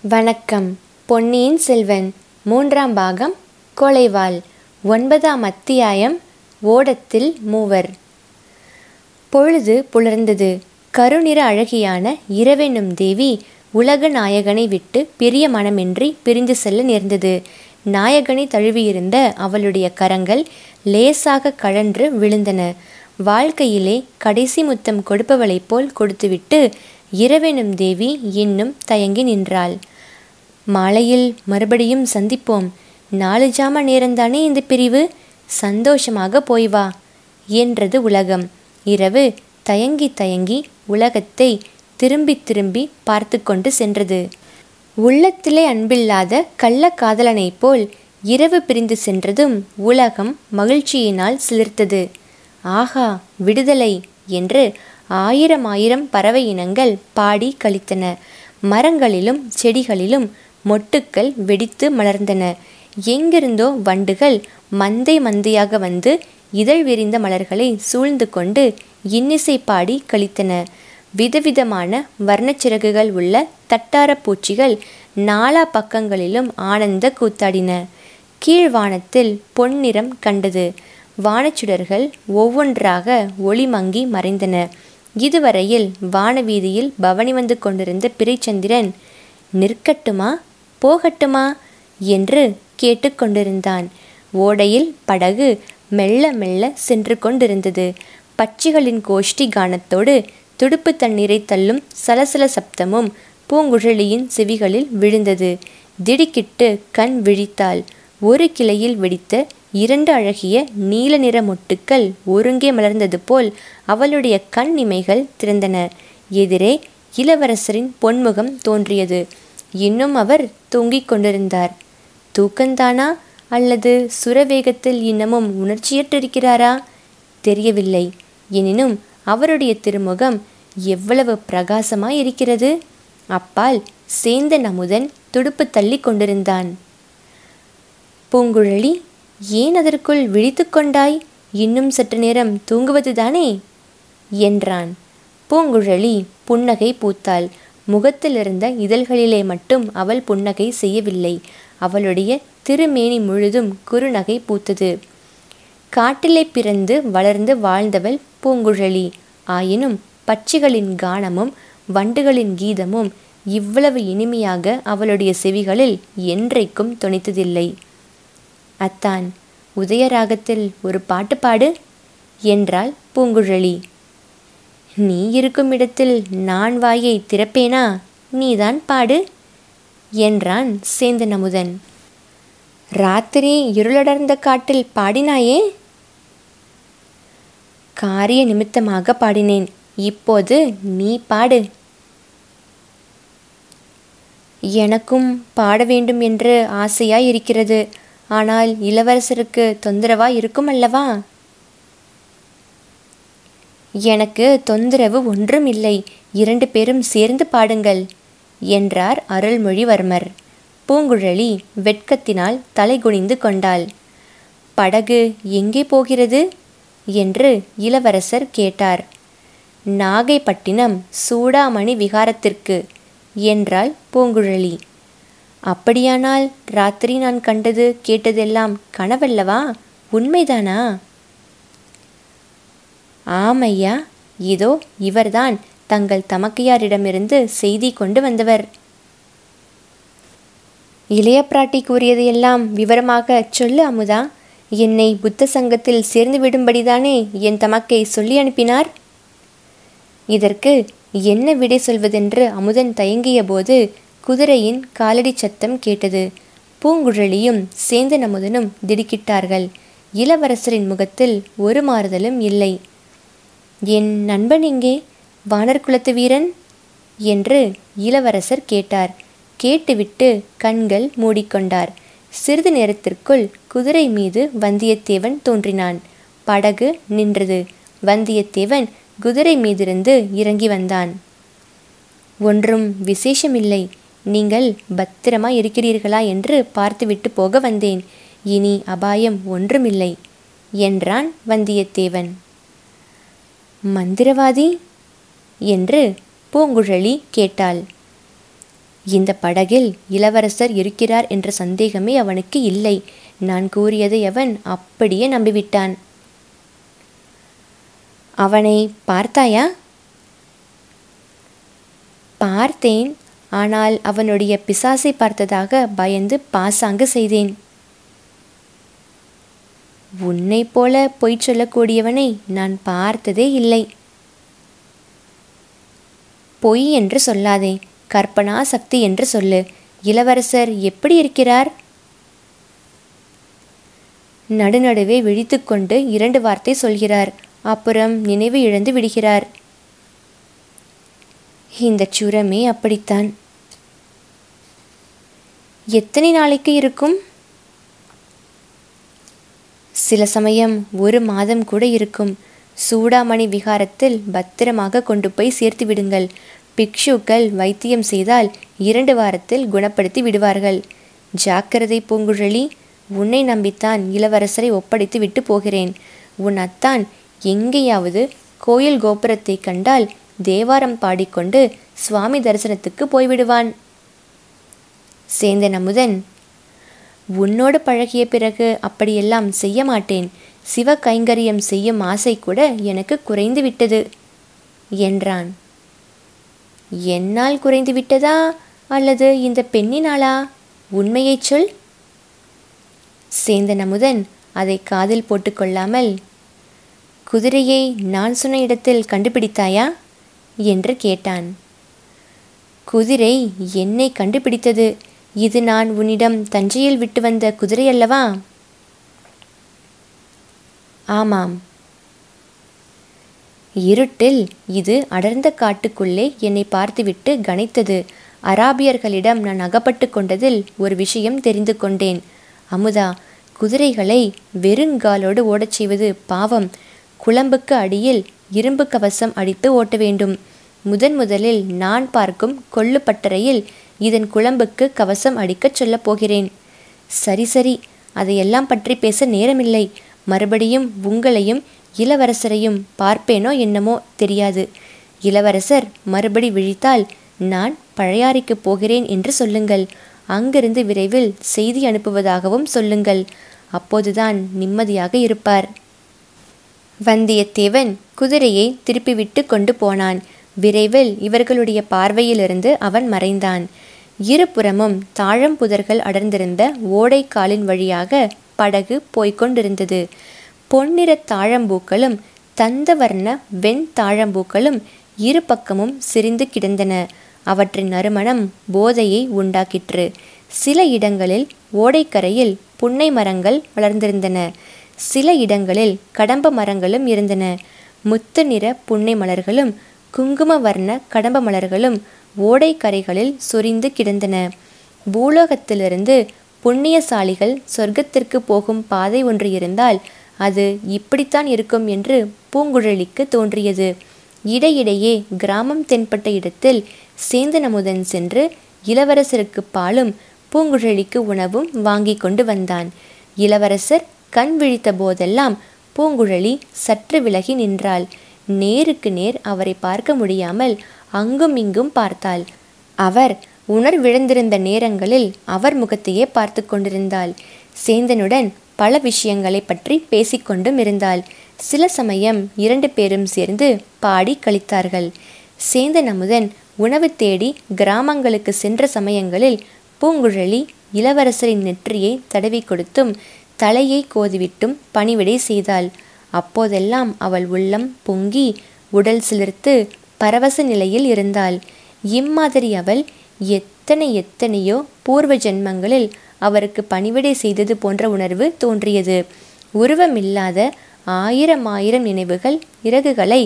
வணக்கம். பொன்னியின் செல்வன் மூன்றாம் பாகம் கொலைவாள் ஒன்பதாம் அத்தியாயம் ஓடத்தில் மூவர். பொழுது புலர்ந்தது. கருநிற அழகியான இரவெனும் தேவி உலக நாயகனை விட்டு பெரிய மனமின்றி பிரிந்து செல்ல நேர்ந்தது. நாயகனை தழுவியிருந்த அவளுடைய கரங்கள் லேசாக கழன்று விழுந்தன. வாழ்க்கையிலே கடைசி முத்தம் கொடுப்பவளைப் போல் கொடுத்துவிட்டு இரவெனும் தேவி இன்னும் தயங்கி நின்றாள். மாலையில் மறுபடியும் சந்திப்போம். நாலு ஜாம நேரந்தானே இந்த பிரிவு? சந்தோஷமாக போய் வா என்றது உலகம். இரவு தயங்கி தயங்கி உலகத்தை திரும்பி திரும்பி பார்த்து கொண்டு சென்றது. உள்ளத்திலே அன்பில்லாத கள்ள காதலனைப் போல் இரவு பிரிந்து சென்றதும் உலகம் மகிழ்ச்சியினால் சிலிர்த்தது. ஆஹா விடுதலை என்று ஆயிரம் ஆயிரம் பறவை இனங்கள் பாடி கழித்தன மரங்களிலும் செடிகளிலும் மொட்டுக்கள் வெடித்து மலர்ந்தன. எங்கிருந்தோ வண்டுகள் மந்தை மந்தையாக வந்து இதழ் விரிந்த மலர்களை சூழ்ந்து கொண்டு இன்னிசை பாடி கழித்தன விதவிதமான வர்ணச்சிறகுகள் உள்ள தட்டார பூச்சிகள் நாலா பக்கங்களிலும் ஆனந்த கூத்தாடின. கீழ்வானத்தில் பொன்னிறம் கண்டது. வானச்சுடர்கள் ஒவ்வொன்றாக ஒளி மங்கி மறைந்தன. இதுவரையில் வானவீதியில் பவனி வந்து கொண்டிருந்த பிறைச்சந்திரன் நிற்கட்டுமா போகட்டுமா என்று கேட்டுக்கொண்டிருந்தான் ஓடையில் படகு மெல்ல மெல்ல சென்று கொண்டிருந்தது. பட்சிகளின் கோஷ்டி கானத்தோடு துடுப்பு தண்ணீரை தள்ளும் சலசல சப்தமும் பூங்குழலியின் செவிகளில் விழுந்தது. திடுக்கிட்டு கண் விழித்தாள். ஒரு கிளையில் வெடித்த இரண்டு அழகிய நீல நிற மொட்டுக்கள் ஒருங்கே மலர்ந்தது போல் அவளுடைய கண் இமைகள் திறந்தன. எதிரே இளவரசரின் பொன்முகம் தோன்றியது. இன்னும் அவர் தூங்கிக் கொண்டிருந்தார். தூக்கந்தானா? அல்லது சுரவேகத்தில் இன்னமும் உணர்ச்சியற்றிருக்கிறாரா? தெரியவில்லை. எனினும் அவருடைய திருமுகம் எவ்வளவு பிரகாசமாய் இருக்கிறது அப்பால் சேந்தன் அமுதன் துடுப்பு தள்ளி கொண்டிருந்தான். பூங்குழலி ஏன் அதற்குள் விழித்து கொண்டாய்? இன்னும் சற்று நேரம் தூங்குவதுதானே என்றான். பூங்குழலி புன்னகை பூத்தாள். முகத்திலிருந்த இதழ்களிலே மட்டும் அவள் புன்னகை செய்யவில்லை. அவளுடைய திருமேனி முழுதும் குறுநகை பூத்தது. காட்டிலே பிறந்து வளர்ந்து வாழ்ந்தவள் பூங்குழலி. ஆயினும் பட்சிகளின் கானமும் வண்டுகளின் கீதமும் இவ்வளவு இனிமையாக அவளுடைய செவிகளில் என்றைக்கும் தொனித்ததில்லை. அத்தான் உதயராகத்தில் ஒரு பாட்டு பாடு என்றாள் பூங்குழலி. நீ இருக்கும் இடத்தில் நான் வாயை திறப்பேனா? நீதான் பாடு என்றான் சேந்தன் அமுதன் ராத்திரி இருளடர்ந்த காட்டில் பாடினாயே? காரிய நிமித்தமாக பாடினேன். இப்போது நீ பாடு. எனக்கும் பாட வேண்டும் என்று ஆசையாய் இருக்கிறது ஆனால் இளவரசருக்கு தொந்தரவா இருக்கும் அல்லவா எனக்கு தொந்தரவு ஒன்றும் இல்லை இரண்டு பேரும் சேர்ந்து பாடுங்கள் என்றார் அருள்மொழிவர்மர். பூங்குழலி வெட்கத்தினால் தலை குனிந்து கொண்டாள். படகு எங்கே போகிறது? என்று இளவரசர் கேட்டார். நாகைப்பட்டினம் சூடாமணி விகாரத்திற்கு என்றாள் பூங்குழலி. அப்படியானால் ராத்திரி நான் கண்டது கேட்டதெல்லாம் கனவல்லவா? உண்மைதானா? ஆமையா இதோ இவர்தான் தங்கள் தமக்கையாரிடமிருந்து செய்தி கொண்டு வந்தவர். இளைய பிராட்டி கூறியதையெல்லாம் விவரமாக சொல்லு அமுதா. என்னை புத்த சங்கத்தில் சேர்ந்து விடும்படிதானே என் தமக்கை சொல்லி அனுப்பினார்? இதற்கு என்ன விடை சொல்வதென்று அமுதன் தயங்கிய போது குதிரையின் காலடி சத்தம் கேட்டது. பூங்குழலியும் சேந்தன் அமுதனும் திடுக்கிட்டார்கள். இளவரசரின் முகத்தில் ஒரு மாறுதலும் இல்லை. என் நண்பன் எங்கே? வானர்குலத்து வீரன்? என்று இளவரசர் கேட்டார். கேட்டுவிட்டு கண்கள் மூடிக்கொண்டார். சிறிது நேரத்திற்குள் குதிரை மீது வந்தியத்தேவன் தோன்றினான். படகு நின்றது. வந்தியத்தேவன் குதிரை மீதிருந்து இறங்கி வந்தான். ஒன்றும் விசேஷமில்லை. நீங்கள் பத்திரமா இருக்கிறீர்களா என்று பார்த்துவிட்டு போக வந்தேன். இனி அபாயம் ஒன்றுமில்லை என்றான் வந்தியத்தேவன். மந்திரவாதி? என்று பூங்குழலி கேட்டாள். இந்த படகில் இளவரசர் இருக்கிறார் என்ற சந்தேகமே அவனுக்கு இல்லை. நான் கூறியதை அவன் அப்படியே நம்பிவிட்டான். அவனை பார்த்தாயா? பார்த்தேன் ஆனால் அவனுடைய பிசாசை பார்த்ததாக பயந்து பாசாங்கு செய்தேன். உன்னை போல பொய் சொல்லக்கூடியவனை நான் பார்த்ததே இல்லை. பொய் என்று சொல்லாதே கற்பனா சக்தி என்று சொல்லு. இளவரசர் எப்படி இருக்கிறார்? நடுநடுவே விழித்துக்கொண்டு இரண்டு வார்த்தை சொல்கிறார். அப்புறம் நினைவு இழந்து விடுகிறார். இந்த சுரமே அப்படித்தான். எத்தனை நாளைக்கு இருக்கும்? சில சமயம் ஒரு மாதம் கூட இருக்கும். சூடாமணி விகாரத்தில் பத்திரமாக கொண்டு போய் சேர்த்து விடுங்கள். பிக்ஷுக்கள் வைத்தியம் செய்தால் இரண்டு வாரத்தில் குணப்படுத்தி விடுவார்கள். ஜாக்கிரதை பூங்குழலி உன்னை நம்பித்தான் இளவரசரை ஒப்படைத்து விட்டு போகிறேன். உன் அத்தான் எங்கேயாவது கோயில் கோபுரத்தை கண்டால் தேவாரம் பாடிக்கொண்டு சுவாமி தரிசனத்துக்கு போய்விடுவான். சேந்தன் அமுதன் உன்னோடு பழகிய பிறகு அப்படியெல்லாம் செய்ய மாட்டேன். சிவ கைங்கரியம் செய்யும் ஆசை கூட எனக்கு குறைந்து விட்டது என்றான். என்னால் குறைந்து விட்டதா? அல்லது இந்த பெண்ணினாளா? உண்மையைச் சொல். சேந்தன் அமுதன் அதை காதில் போட்டுக்கொள்ளாமல் குதிரையை நான் சொன்ன இடத்தில் கண்டுபிடித்தாயா? என்று கேட்டான். குதிரை என்னை கண்டுபிடித்தது? இது நான் உன்னிடம் தஞ்சையில் விட்டு வந்த குதிரை அல்லவா? ஆமாம். இருட்டில் இது அடர்ந்த காட்டுக்குள்ளே என்னை பார்த்துவிட்டு கனைத்தது. அராபியர்களிடம் நான் அகப்பட்டு கொண்டதில் ஒரு விஷயம் தெரிந்து கொண்டேன். அமுதா குதிரைகளை வெறுங்காலோடு ஓடச் செய்வது பாவம். குழம்புக்கு அடியில் இரும்பு கவசம் அடித்து ஓட்ட வேண்டும். முதன் முதலில் நான் பார்க்கும் கொள்ளு பட்டறையில் இதன் குழம்புக்கு கவசம் அடிக்கச் சொல்லப் போகிறேன். சரி சரி. அதையெல்லாம் பற்றி பேச நேரமில்லை. மறுபடியும் உங்களையும் இளவரசரையும் பார்ப்பேனோ என்னமோ தெரியாது. இளவரசர் மறுபடி விழித்தால் நான் பழையாறைக்கு போகிறேன் என்று சொல்லுங்கள். அங்கிருந்து விரைவில் செய்தி அனுப்புவதாகவும் சொல்லுங்கள். அப்போதுதான் நிம்மதியாக இருப்பார். வந்தியத்தேவன் குதிரையை திருப்பிவிட்டு கொண்டு போனான். விரைவில் இவர்களுடைய பார்வையிலிருந்து அவன் மறைந்தான். இருபுறமும் தாழம்புதர்கள் அடர்ந்திருந்த ஓடைக்காலின் வழியாக படகு போய்க் கொண்டிருந்தது. பொன்னிற தாழம்பூக்களும் தந்தவர்ண வெண் தாழம்பூக்களும் இரு பக்கமும் சிரிந்து கிடந்தன. அவற்றின் நறுமணம் போதையை உண்டாக்கிற்று. சில இடங்களில் ஓடைக்கரையில் புன்னை மரங்கள் வளர்ந்திருந்தன. சில இடங்களில் கடம்ப மரங்களும் இருந்தன. முத்து நிற புன்னை மலர்களும் குங்கும வர்ண கடம்ப மலர்களும் ஓடைக்கரைகளில் சொரிந்து கிடந்தன. பூலோகத்திலிருந்து புண்ணியசாலிகள் சொர்க்கத்திற்கு போகும் பாதை ஒன்று இருந்தால் அது இப்படித்தான் இருக்கும் என்று பூங்குழலிக்கு தோன்றியது. இடையிடையே கிராமம் தென்பட்ட இடத்தில் சேந்தனமுதன் சென்று இளவரசருக்கு பாலும் பூங்குழலிக்கு உணவும் வாங்கி கொண்டு வந்தான். இளவரசர் கண் விழித்த போதெல்லாம் பூங்குழலி சற்று விலகி நின்றாள். நேருக்கு நேர் அவரை பார்க்க முடியாமல் அங்கும் இங்கும் பார்த்தாள். அவர் உணர்விழந்திருந்த நேரங்களில் அவர் முகத்தையே பார்த்து கொண்டிருந்தாள். சேந்தனுடன் பல விஷயங்களை பற்றி பேசிக்கொண்டும் இருந்தாள். சில சமயம் இரண்டு பேரும் சேர்ந்து பாடி கழித்தார்கள். சேந்தன் அமுதன் உணவு தேடி கிராமங்களுக்கு சென்ற சமயங்களில் பூங்குழலி இளவரசரின் நெற்றியை தடவி கொடுத்தும் தலையை கோதிவிட்டும் பணிவிடை செய்தாள். அப்போதெல்லாம் அவள் உள்ளம் பொங்கி உடல் சிலிர்த்து பரவச நிலையில் இருந்தாள். இம்மாதிரி அவள் எத்தனை எத்தனையோ பூர்வ ஜென்மங்களில் அவருக்கு பணிவிடை செய்தது போன்ற உணர்வு தோன்றியது. உருவமில்லாத ஆயிரம் ஆயிரம் நினைவுகள் இறகுகளை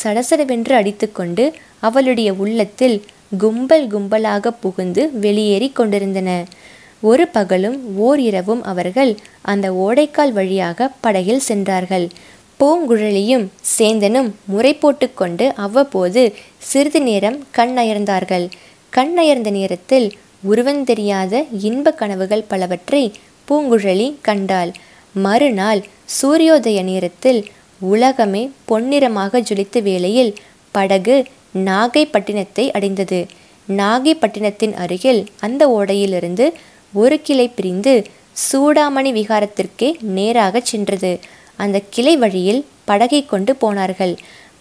சடசடவென்று அடித்துக்கொண்டு அவளுடைய உள்ளத்தில் கும்பல் கும்பலாக புகுந்து வெளியேறி கொண்டிருந்தன. ஒரு பகலும் ஓர் இரவும் அவர்கள் அந்த ஓடைக்கால் வழியாக படகில் சென்றார்கள். பூங்குழலியும் சேந்தனும் முறை போட்டுக்கொண்டு அவ்வப்போது சிறிது நேரம் கண்ணயர்ந்தார்கள் கண்ணயர்ந்த நேரத்தில் உருவந்தெரியாத இன்ப கனவுகள் பலவற்றை பூங்குழலி கண்டாள். மறுநாள் சூரியோதய நேரத்தில் உலகமே பொன்னிறமாக ஜொலித்த வேளையில் படகு நாகைப்பட்டினத்தை அடைந்தது. நாகைப்பட்டினத்தின் அருகில் அந்த ஓடையிலிருந்து ஒரு கிளை பிரிந்து சூடாமணி விகாரத்திற்கே நேராகச் சென்றது. அந்த கிளை வழியில் படகை கொண்டு போனார்கள்.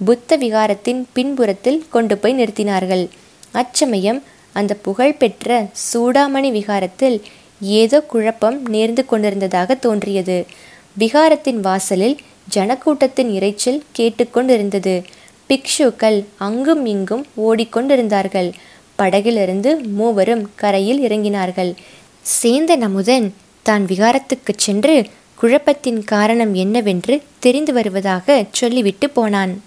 புத்த விகாரத்தின் பின்புறத்தில் கொண்டு போய் நிறுத்தினார்கள். அச்சமயம் அந்த புகழ்பெற்ற சூடாமணி விகாரத்தில் ஏதோ குழப்பம் நேர்ந்து கொண்டிருந்ததாக தோன்றியது. விகாரத்தின் வாசலில் ஜனக்கூட்டத்தின் இரைச்சல் கேட்டுக்கொண்டிருந்தது பிக்ஷுக்கள் அங்கும் இங்கும் ஓடிக்கொண்டிருந்தார்கள் படகிலிருந்து மூவரும் கரையில் இறங்கினார்கள். சேந்தன் அமுதன் தான் விகாரத்துக்குச் சென்று குழப்பத்தின் காரணம் என்னவென்று தெரிந்து வருவதாக சொல்லிவிட்டு போனான்.